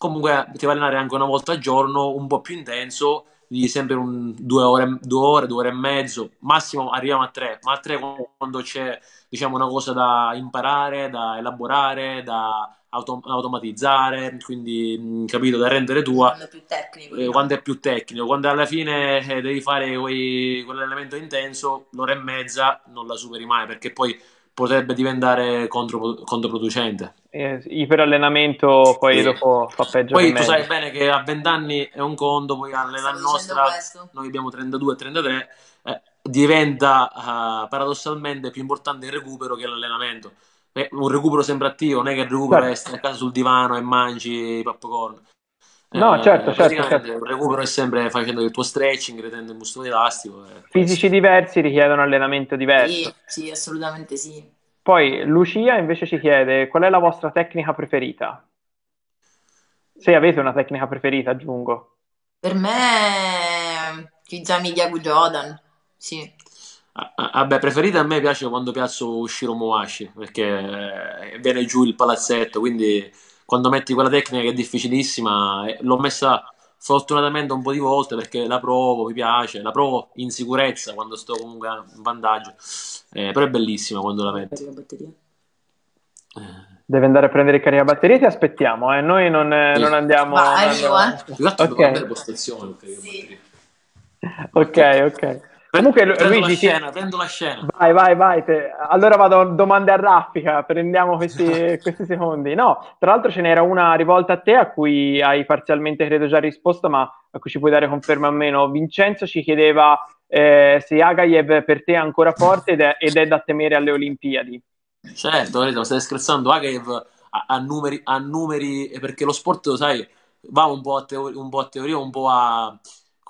comunque ti va a allenare anche una volta al giorno, un po' più intenso, di sempre un, due, ore, due ore, due ore e mezzo, massimo arriviamo a tre, ma a tre quando c'è diciamo, una cosa da imparare, da elaborare, da autom- automatizzare, quindi capito, da rendere tua. Quando è più tecnico. Eh, quando è più tecnico, quando alla fine eh, devi fare quei, quell'elemento intenso, l'ora e mezza non la superi mai perché poi potrebbe diventare contro, controproducente. Eh, iperallenamento poi sì. dopo fa peggio. Poi tu sai bene che a 20 anni è un conto, poi all'età nostra, noi abbiamo 32-33, eh, diventa uh, paradossalmente più importante il recupero che l'allenamento. Eh, un recupero sempre attivo, non è che il recupero certo. è stare a casa sul divano e mangi popcorn. No, eh, certo, certo, certo. Il recupero è sempre facendo il tuo stretching, retendo il muscolo elastico. Fisici diversi richiedono allenamento diverso. Sì, sì, assolutamente sì. Poi Lucia invece ci chiede qual è la vostra tecnica preferita? Se avete una tecnica preferita, aggiungo. Per me, Kizami Gyagu Jordan, sì. Vabbè, preferita a me piace quando piazzo Shiro Mowashi perché viene giù il palazzetto, quindi quando metti quella tecnica che è difficilissima, l'ho messa fortunatamente un po' di volte perché la provo, mi piace, la provo in sicurezza quando sto comunque in vantaggio, eh, però è bellissima quando la metti. Deve andare a prendere il caricabatterie, ti aspettiamo, eh. noi non, sì. non andiamo... Va, arrivo, eh. Ok, postazione, sì. ok, ok. Comunque, prendo Luigi, la scena, prendo la scena. Vai, vai, vai. Te. Allora vado a domande a raffica, prendiamo questi, questi, secondi. No, tra l'altro ce n'era una rivolta a te a cui hai parzialmente, credo, già risposto, ma a cui ci puoi dare conferma o meno. Vincenzo ci chiedeva eh, se Agayev per te è ancora forte ed è, ed è da temere alle Olimpiadi. Certo, vedete, stai scherzando. Agayev ha, ha, numeri, ha numeri, perché lo sport, sai, va un po' a, teori- un po' a teoria, un po' a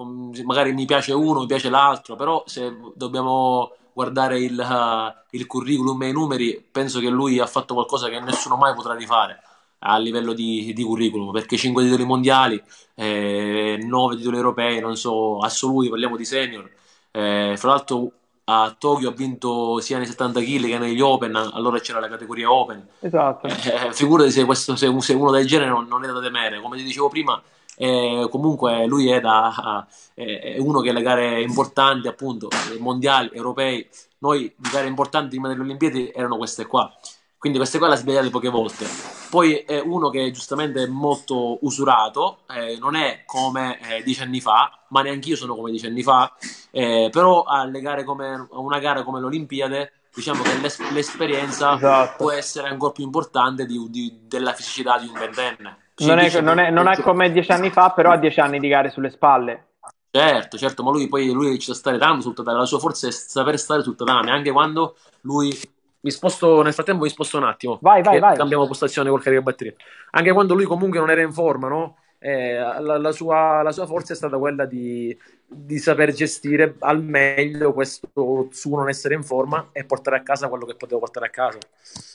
magari mi piace uno, mi piace l'altro, però se dobbiamo guardare il, uh, il, curriculum e i numeri, penso che lui ha fatto qualcosa che nessuno mai potrà rifare a livello di, di curriculum, perché 5 titoli mondiali, eh, 9 titoli europei, non so, assoluti, parliamo di senior. Eh, fra l'altro a Tokyo ha vinto sia nei 70 kg che negli Open, allora c'era la categoria Open. Esatto. Eh, figurati se, questo, se, se uno del genere non, non è da temere, come ti dicevo prima, eh, comunque lui è, da, è, uno che le gare importanti, appunto, mondiali, europei, noi di gare importanti prima delle Olimpiadi erano queste qua. Quindi queste qua le ha sbagliate poche volte. Poi è uno che giustamente è molto usurato, eh, non è come eh, dieci anni fa, ma neanche io sono come dieci anni fa, eh, però gare come, a una gara come l'Olimpiade diciamo che l'es- l'esperienza esatto. può essere ancora più importante di, di, della fisicità di un ventenne. Non è, non, è, non è, come dieci anni fa, però ha dieci anni di gare sulle spalle. Certo, certo, ma lui poi lui ci sa stare tanto sul tatame, la sua forza è saper stare sul tatame, anche quando lui... Mi sposto, nel frattempo mi sposto un attimo. Vai, vai, vai. Cambiamo postazione col caricabatteria. Anche quando lui comunque non era in forma, no? Eh, la, la, sua, la, sua, forza è stata quella di, di, saper gestire al meglio questo suo non essere in forma e portare a casa quello che poteva portare a casa.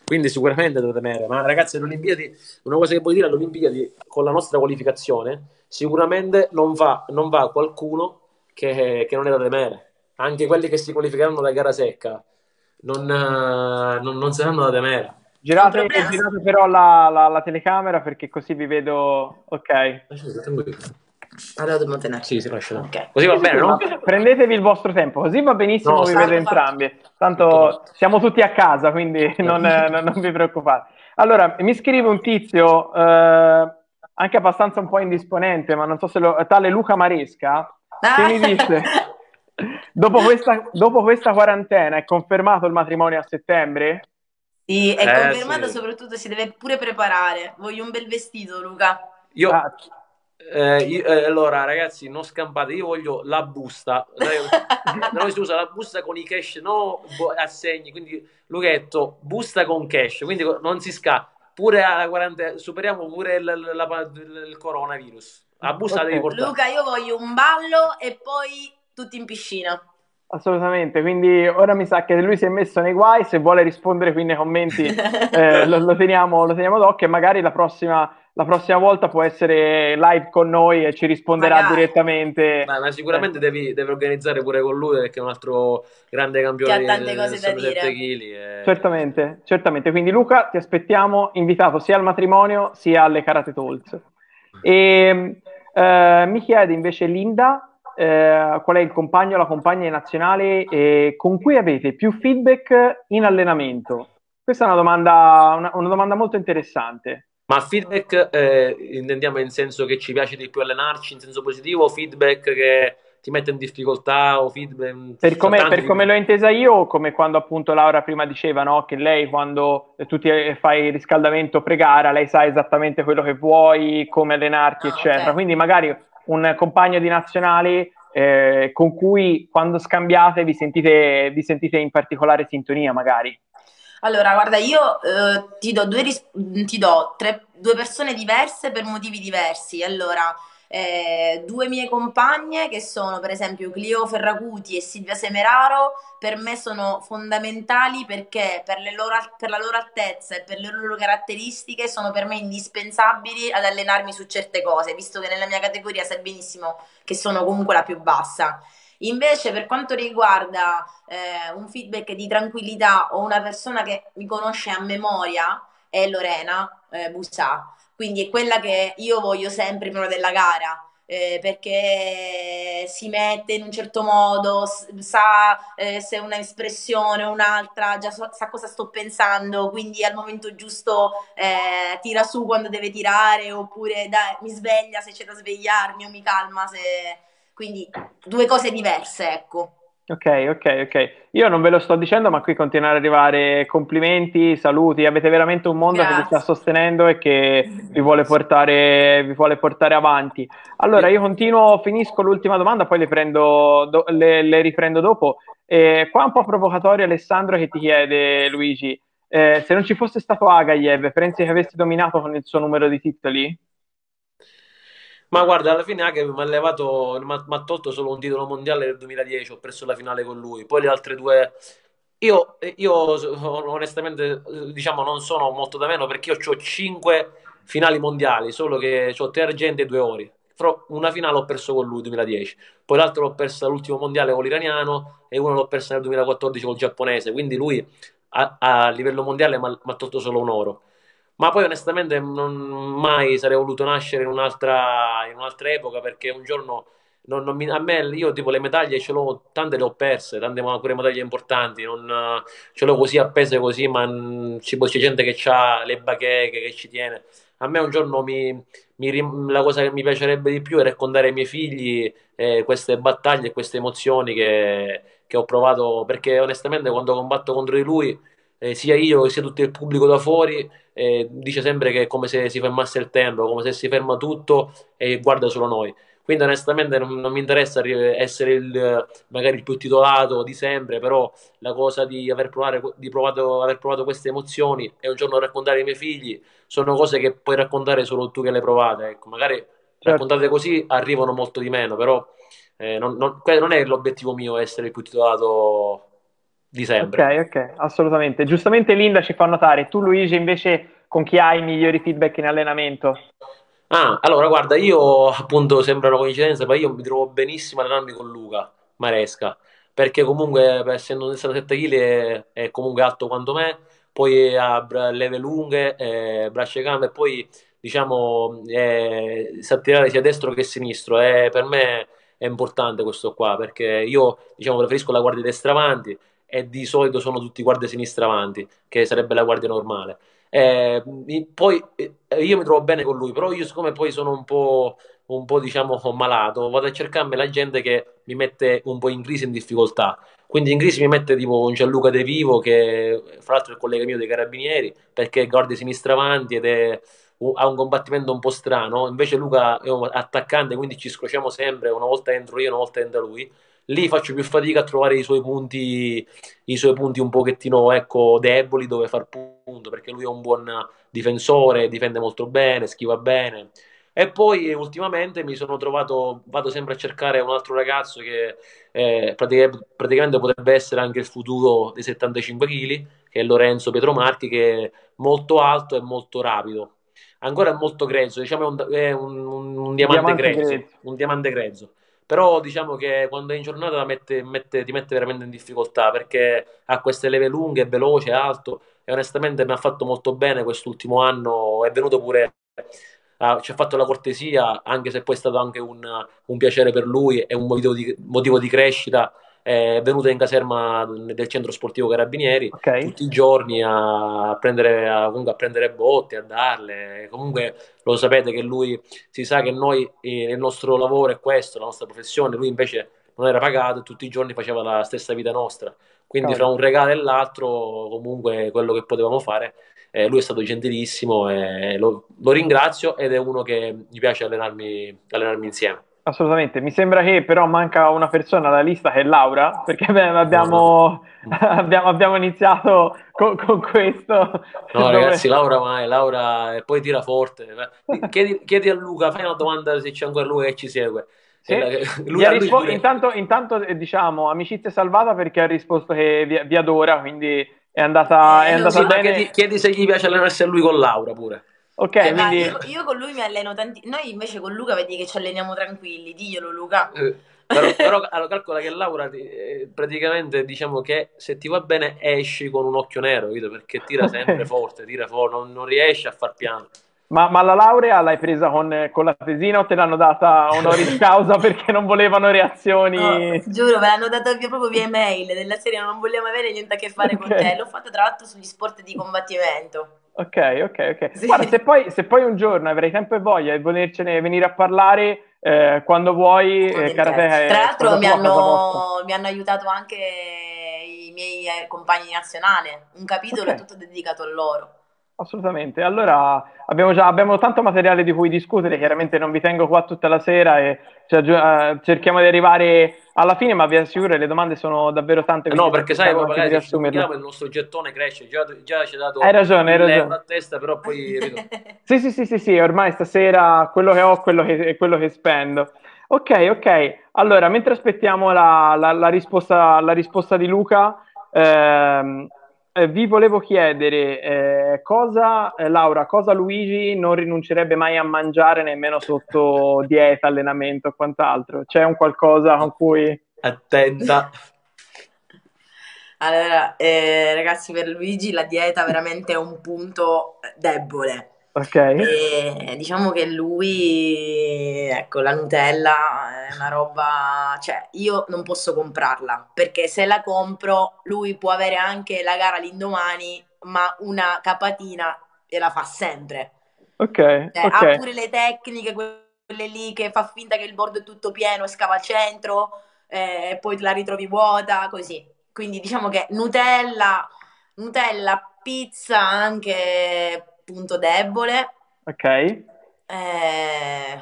Quindi sicuramente da temere. Ma ragazzi, alle Olimpiadi, una cosa che puoi dire alle Olimpiadi con la nostra qualificazione, sicuramente non va, non va qualcuno che, che non è da temere. Anche quelli che si qualificheranno da gara secca non, non, non saranno da temere. Girate, girate però la, la, la, telecamera perché così vi vedo. Ok. Allora dobbiamo tenere. Sì, sì. Okay. Così va bene, no? Prendetevi il vostro tempo, così va benissimo, no, vi vedo entrambi. Tanto siamo tutti a casa, quindi non, non, non vi preoccupate. Allora, mi scrive un tizio, eh, anche abbastanza un po' indisponente, ma non so se lo... tale Luca Maresca, che mi dice... Dopo questa, dopo questa quarantena è confermato il matrimonio a settembre? Sì, è eh, confermato, sì. soprattutto si deve pure preparare. Voglio un bel vestito, Luca. Io, ah. Eh, io, eh, allora, ragazzi, non scampate. Io voglio la busta. Noi si usa la busta con i cash, no assegni. Quindi, Luchetto, busta con cash. Quindi non si scappa. Pure alla 40, superiamo pure il, la, il coronavirus. La busta okay. devi portare. Luca, io voglio un ballo e poi tutti in piscina. Assolutamente, quindi ora mi sa che lui si è messo nei guai, se vuole rispondere qui nei commenti eh, lo, lo, teniamo, lo teniamo d'occhio e magari la prossima la prossima volta può essere live con noi e ci risponderà Magari. direttamente. Ma, ma sicuramente eh. devi, devi, organizzare pure con lui perché è un altro grande campione. Che ha tante cose da dire. E... Certamente, certamente. Quindi Luca ti aspettiamo invitato sia al matrimonio sia alle Karate Talks. E eh, mi chiede invece Linda eh, qual è il compagno o la compagna nazionale eh, con cui avete più feedback in allenamento? Questa è una domanda, una, una domanda molto interessante. Ma feedback eh, intendiamo in senso che ci piace di più allenarci, in senso positivo, o feedback che ti mette in difficoltà o feedback... Per come, per come l'ho intesa io, come quando appunto Laura prima diceva, no? che lei quando tu ti fai il riscaldamento pre-gara, lei sa esattamente quello che vuoi, come allenarti, ah, eccetera. Okay. Quindi magari un compagno di nazionale eh, con cui quando scambiate vi sentite, vi sentite in particolare sintonia magari. Allora, guarda, io eh, ti do, due, ris- ti do tre, due persone diverse per motivi diversi. Allora, eh, due mie compagne che sono per esempio Clio Ferraguti e Silvia Semeraro per me sono fondamentali perché per, loro, per, la loro altezza e per le loro caratteristiche sono per me indispensabili ad allenarmi su certe cose visto che nella mia categoria sai benissimo che sono comunque la più bassa Invece, per quanto riguarda eh, un feedback di tranquillità o una persona che mi conosce a memoria, è Lorena eh, Bussà. Quindi è quella che io voglio sempre prima della gara. Eh, perché si mette in un certo modo, sa eh, se una espressione o un'altra, già so, sa cosa sto pensando, quindi al momento giusto eh, tira su quando deve tirare, oppure dai, mi sveglia se c'è da svegliarmi o mi calma se, quindi due cose diverse, ecco. Ok, ok, ok. Io non ve lo sto dicendo, ma qui continuano ad arrivare complimenti, saluti. Avete veramente un mondo Grazie. che vi sta sostenendo e che vi vuole portare, vi vuole portare avanti. Allora, io continuo, finisco l'ultima domanda, poi le, prendo, do, le, le riprendo dopo. Eh, qua un po' provocatorio Alessandro che ti chiede, Luigi, eh, se non ci fosse stato Agayev, pensi che avessi dominato con il suo numero di titoli? Ma guarda, alla fine anche mi ha levato, mi ha tolto solo un titolo mondiale nel 2010, ho perso la finale con lui. Poi le altre due, io, io onestamente, diciamo, non sono molto da meno perché io ho cinque finali mondiali, solo che ho tre argenti e due ori. Però una finale l'ho perso con lui nel 2010, poi l'altro l'ho persa all'ultimo mondiale con l'iraniano e uno l'ho persa nel 2014 con il giapponese. Quindi lui a, a livello mondiale mi ha tolto solo un oro. Ma poi onestamente non mai sarei voluto nascere in un'altra, in un'altra epoca perché un giorno non, non mi, a me io tipo le medaglie ce l'ho, tante le ho perse, tante pure medaglie importanti, non, ce l'ho così appese così, ma ci, c'è gente che ha le bacheche, che ci tiene. A me un giorno mi, mi, la cosa che mi piacerebbe di più è raccontare ai miei figli eh, queste battaglie e queste emozioni che, che ho provato, perché onestamente quando combatto contro di lui eh, sia io sia tutto il pubblico da fuori, eh, dice sempre che è come se si fermasse il tempo, come se si ferma tutto e guarda solo noi. Quindi onestamente non, non mi interessa essere il, magari il più titolato di sempre, però la cosa di aver, provare, di provato, aver provato queste emozioni e un giorno raccontare ai miei figli sono cose che puoi raccontare solo tu che le provate. Ecco, magari certo. raccontate così arrivano molto di meno, però eh, non, non, non è l'obiettivo mio essere il più titolato di sempre. Ok, ok, assolutamente. Giustamente Linda ci fa notare, tu Luigi invece con chi hai i migliori feedback in allenamento? Ah, allora guarda, io appunto sembra una coincidenza, ma io mi trovo benissimo a allenarmi con Luca Maresca, perché comunque essendo un 67 kg è, è, comunque alto quanto me, poi ha leve lunghe, eh, braccia e gambe, e poi diciamo eh, sa tirare sia destro che sinistro, eh, per me è importante questo qua, perché io diciamo preferisco la guardia destra avanti, e di solito sono tutti guardia sinistra avanti, che sarebbe la guardia normale. Eh, poi eh, io mi trovo bene con lui, però io siccome poi sono un po', un po' diciamo malato, vado a cercarmi la gente che mi mette un po' in crisi, in difficoltà. Quindi in crisi mi mette tipo un Gianluca De Vivo, che fra l'altro è il collega mio dei Carabinieri, perché guardia sinistra avanti ed è ha un combattimento un po' strano, invece Luca è un attaccante, quindi ci scrociamo sempre, una volta entro io, una volta entra lui. Lì faccio più fatica a trovare i suoi punti, i suoi punti un pochettino ecco, deboli dove far punto, perché lui è un buon difensore, difende molto bene, schiva bene. E poi ultimamente mi sono trovato, vado sempre a cercare un altro ragazzo che eh, praticamente, praticamente potrebbe essere anche il futuro dei 75 kg, che è Lorenzo Petromarchi, che è molto alto e molto rapido. Ancora è molto grezzo, diciamo è un, è un, un, un diamante, diamante grezzo, grezzo. Un diamante grezzo. Però diciamo che quando è in giornata mette, mette, ti mette veramente in difficoltà perché ha queste leve lunghe, veloce, alto e onestamente mi ha fatto molto bene quest'ultimo anno. È venuto pure Uh, ci ha fatto la cortesia, anche se poi è stato anche un, un piacere per lui e un motivo di, motivo di crescita è venuto in caserma del centro sportivo Carabinieri okay. tutti i giorni a prendere, a, a prendere botte, a darle. Comunque lo sapete che lui si sa che noi eh, il nostro lavoro è questo, la nostra professione, lui invece non era pagato e tutti i giorni faceva la stessa vita nostra. Quindi Cavolo. fra un regalo e l'altro, comunque quello che potevamo fare, eh, lui è stato gentilissimo e lo, lo, ringrazio ed è uno che mi piace allenarmi, allenarmi insieme. Assolutamente, mi sembra che però manca una persona alla lista che è Laura, perché beh, abbiamo, abbiamo, abbiamo, iniziato con, con questo. No, ragazzi, Laura mai, Laura e poi tira forte. Chiedi, chiedi, a Luca, fai una domanda se c'è ancora lui che ci segue. Sì. Lui, rispo- lui intanto, intanto, eh, diciamo amicizia salvata perché ha risposto che vi, vi adora, quindi è andata, è andata sì, bene. Chiedi, chiedi se gli piace allenarsi a lui con Laura pure. Ok, eh, quindi... io, io, con lui mi alleno tanti. Noi invece con Luca vedi che ci alleniamo tranquilli, diglielo Luca. Eh, però, però allora, calcola che Laura eh, praticamente diciamo che se ti va bene esci con un occhio nero, capito? perché tira sempre forte, tira forte, non, non riesce a far piano. Ma, ma, la laurea l'hai presa con, con, la tesina o te l'hanno data onoris causa perché non volevano reazioni? No, giuro, me l'hanno data via, proprio via email della serie non vogliamo avere niente a che fare okay. con te. L'ho fatta tra l'altro sugli sport di combattimento. Ok, ok, ok. Sì. Guarda, se poi, se poi, un giorno avrai tempo e voglia di volercene venire a parlare, eh, quando vuoi, eh, Karate Tra l'altro mi, hanno, mi hanno, aiutato anche i miei eh, compagni di nazionale, un capitolo okay. è tutto dedicato a loro. Assolutamente. Allora abbiamo già abbiamo tanto materiale di cui discutere, chiaramente non vi tengo qua tutta la sera e cioè, uh, cerchiamo di arrivare alla fine, ma vi assicuro che le domande sono davvero tante. No, perché sai, magari il nostro gettone cresce, già, già ci ha dato hai ragione, hai ragione. a testa, però poi... sì, sì, sì, sì, sì, ormai stasera quello che ho quello che, è quello che spendo. Ok, ok. Allora, mentre aspettiamo la, la, la, risposta, la risposta di Luca, ehm, eh, vi volevo chiedere eh, cosa, eh, Laura, cosa Luigi non rinuncerebbe mai a mangiare nemmeno sotto dieta, allenamento o quant'altro? C'è un qualcosa con cui... Attenta. Allora, eh, ragazzi, per Luigi la dieta veramente è un punto debole. Ok. E diciamo che lui, ecco, la Nutella è una roba, cioè io non posso comprarla perché se la compro lui può avere anche la gara l'indomani, ma una capatina la fa sempre. Ok. Cioè, okay. Ha pure le tecniche, quelle lì che fa finta che il bordo è tutto pieno e scava al centro eh, e poi la ritrovi vuota, così. Quindi diciamo che Nutella, Nutella, pizza anche punto debole. Ok. Eh...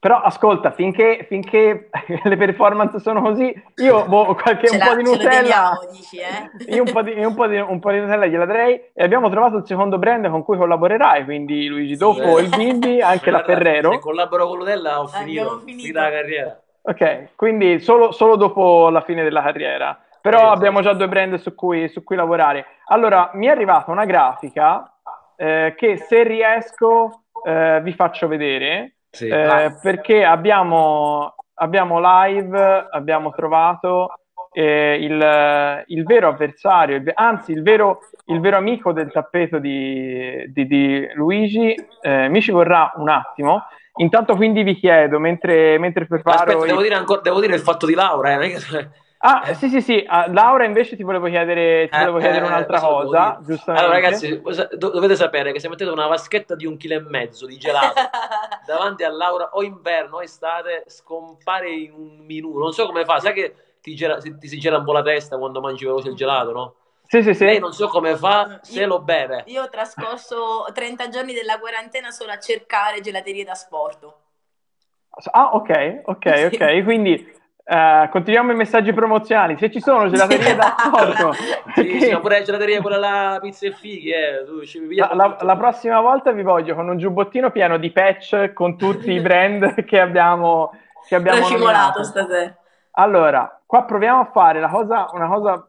Però ascolta, finché, finché, le performance sono così, io boh, qualche, un po' di Nutella. Teniamo, dici, eh? Io un po, di, un, po di, un po' di Nutella gliela darei. E abbiamo trovato il secondo brand con cui collaborerai. Quindi, Luigi, dopo sì. il Bimbi, anche Guarda, la Ferrero. Se collaboro con Nutella, ho finito, finito la carriera. Ok, quindi solo, solo, dopo la fine della carriera. Però sì, abbiamo sì. già due brand su cui, su cui lavorare. Allora, mi è arrivata una grafica eh, che se riesco eh, vi faccio vedere sì. eh, perché abbiamo, abbiamo live, abbiamo trovato eh, il, il, vero avversario, il, anzi il vero, il vero, amico del tappeto di, di, di Luigi. Eh, mi ci vorrà un attimo. Intanto quindi vi chiedo, mentre, mentre preparo... Aspetta, devo, dire ancora, devo dire il fatto di Laura, eh, Ah, sì, sì, sì. Uh, Laura, invece, ti volevo chiedere, ti eh, volevo chiedere eh, un'altra cosa. Giustamente. Allora, ragazzi, dovete sapere che se mettete una vaschetta di un chilo e mezzo di gelato davanti a Laura, o inverno o estate, scompare in un minuto. Non so come fa. Sai che ti, gela, ti si gela un po' la testa quando mangi veloce il gelato, no? Sì, sì, sì. Lei non so come fa se Io- lo beve. Io ho trascorso 30 giorni della quarantena solo a cercare gelaterie da sporto. Ah, ok, ok, Sì. ok. Quindi eh, continuiamo i messaggi promozionali. Se ci sono gelaterie da porto, Sì, sì, pure la gelateria quella là, pizza e fighi, eh. Tu la, la- la prossima volta vi voglio con un giubbottino pieno di patch con tutti i brand che abbiamo, che abbiamo nominato. stasera. Allora, qua proviamo a fare la cosa, una cosa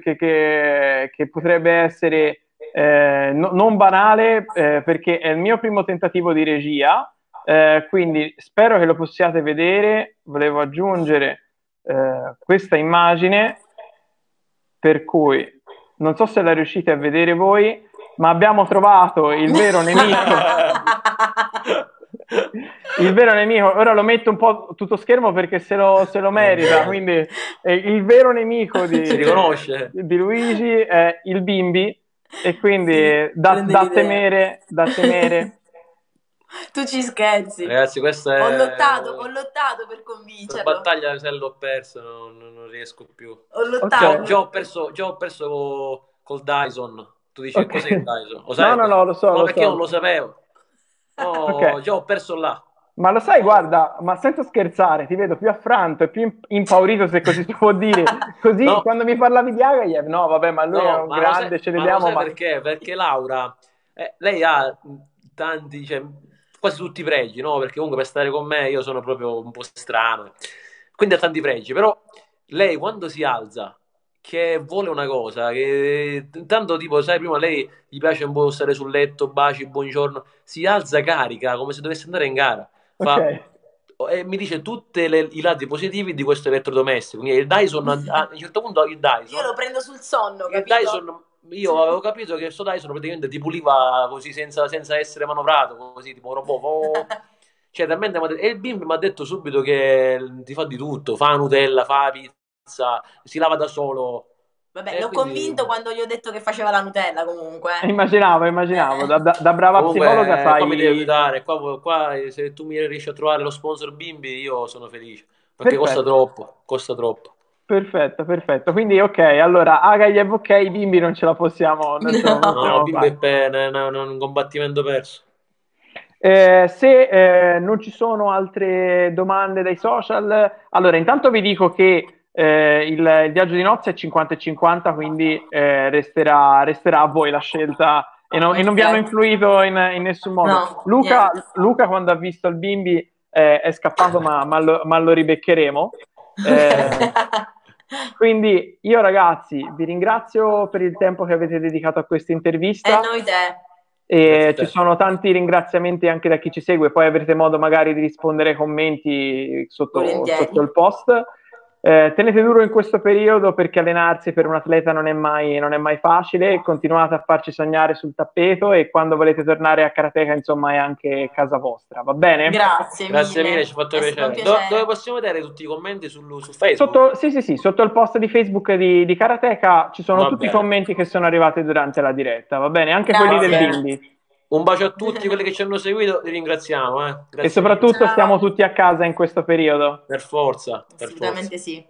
che, che- che potrebbe essere eh, no- non banale eh, perché è il mio primo tentativo di regia, eh, quindi spero che lo possiate vedere. Volevo aggiungere eh, questa immagine per cui non so se la riuscite a vedere voi, ma abbiamo trovato il vero nemico. Il vero nemico, ora lo metto un po' tutto schermo perché se lo, se lo merita, quindi eh, il vero nemico di, di Luigi è il bimbi e quindi Sì, da, da temere, da temere. Tu ci scherzi. Ragazzi, questa è... Ho lottato, ho lottato per La convincerlo. battaglia se l'ho persa, non, non- riesco più. Ho lottato. Ok. Già ho perso, già ho perso co- col Dyson. Tu dici Ok. cos'è il Dyson? Lo No, sai? no, no, lo so, No, lo perché so. io non lo sapevo. Oh, Ok. Già ho perso là. Ma lo sai, guarda, ma senza scherzare, ti vedo più affranto e più imp- impaurito, se così si può dire. Così No. quando mi parlavi di Agayev, no, vabbè, ma lui è No, un ma lo grande, sai- ce ma ne diamo, sai ma... perché? Perché Laura, eh, lei ha tanti, cioè, quasi tutti i pregi, no? Perché comunque per stare con me io sono proprio un po' strano. Quindi ha tanti pregi, però lei quando si alza, che vuole una cosa, che tanto tipo, sai, prima lei gli piace un po' stare sul letto, baci, buongiorno, si alza carica come se dovesse andare in gara. Fa- Ok. e mi dice tutti i lati positivi di questo elettrodomestico. Quindi il Dyson, a, a un certo punto il Dyson, Io lo prendo sul sonno, il capito? Dyson, io avevo capito che questo Dyson praticamente ti puliva così senza, senza essere manovrato, così tipo robot. oh. Cioè, talmente e il bimbo mi ha detto subito che ti fa di tutto, fa Nutella, fa pizza, si lava da solo. Vabbè, Eh, l'ho quindi- convinto quando gli ho detto che faceva la Nutella comunque. Immaginavo, immaginavo, da, da- da brava Comunque, psicologa qua mi devi aiutare. Qua, qua, se tu mi riesci a trovare lo sponsor bimbi, io sono felice. Perché Perfetto. costa troppo, costa troppo. Perfetto, perfetto. Quindi, ok, allora, Agayev, ok, i bimbi non ce la possiamo, non ce la No. possiamo No, bimbi è bene, no, no, un combattimento perso. Eh, se eh, non ci sono altre domande dai social, allora intanto vi dico che eh, il, il viaggio di nozze è 50 e 50, quindi eh, resterà, resterà a voi la scelta e non, e non vi hanno influito in, in nessun modo. No, Luca. Luca, quando ha visto il bimbi, eh, è scappato, ma, ma lo, ma lo ribeccheremo. Eh, quindi io ragazzi vi ringrazio per il tempo che avete dedicato a questa E intervista. noi te. E ci sono tanti ringraziamenti anche da chi ci segue, poi avrete modo magari di rispondere ai commenti sotto, sotto il post. Eh, tenete duro in questo periodo perché allenarsi per un atleta non è, mai, non è mai facile, continuate a farci sognare sul tappeto e quando volete tornare a Karateka insomma è anche casa vostra, va bene? Grazie, Grazie mille. mille, ci ha fatto piacere. un Do- piacere. dove possiamo vedere tutti i commenti sul, su Facebook? Sotto, sì, sì, sì, sotto il post di Facebook di, di Karateka ci sono Va tutti bene. i commenti che sono arrivati durante la diretta, va bene? Anche Grazie. quelli del. Bimbi. Un bacio a tutti quelli che ci hanno seguito, li ringraziamo. Eh. Grazie E soprattutto Ciao. stiamo tutti a casa in questo periodo. per forza. Per forza. Assolutamente sì.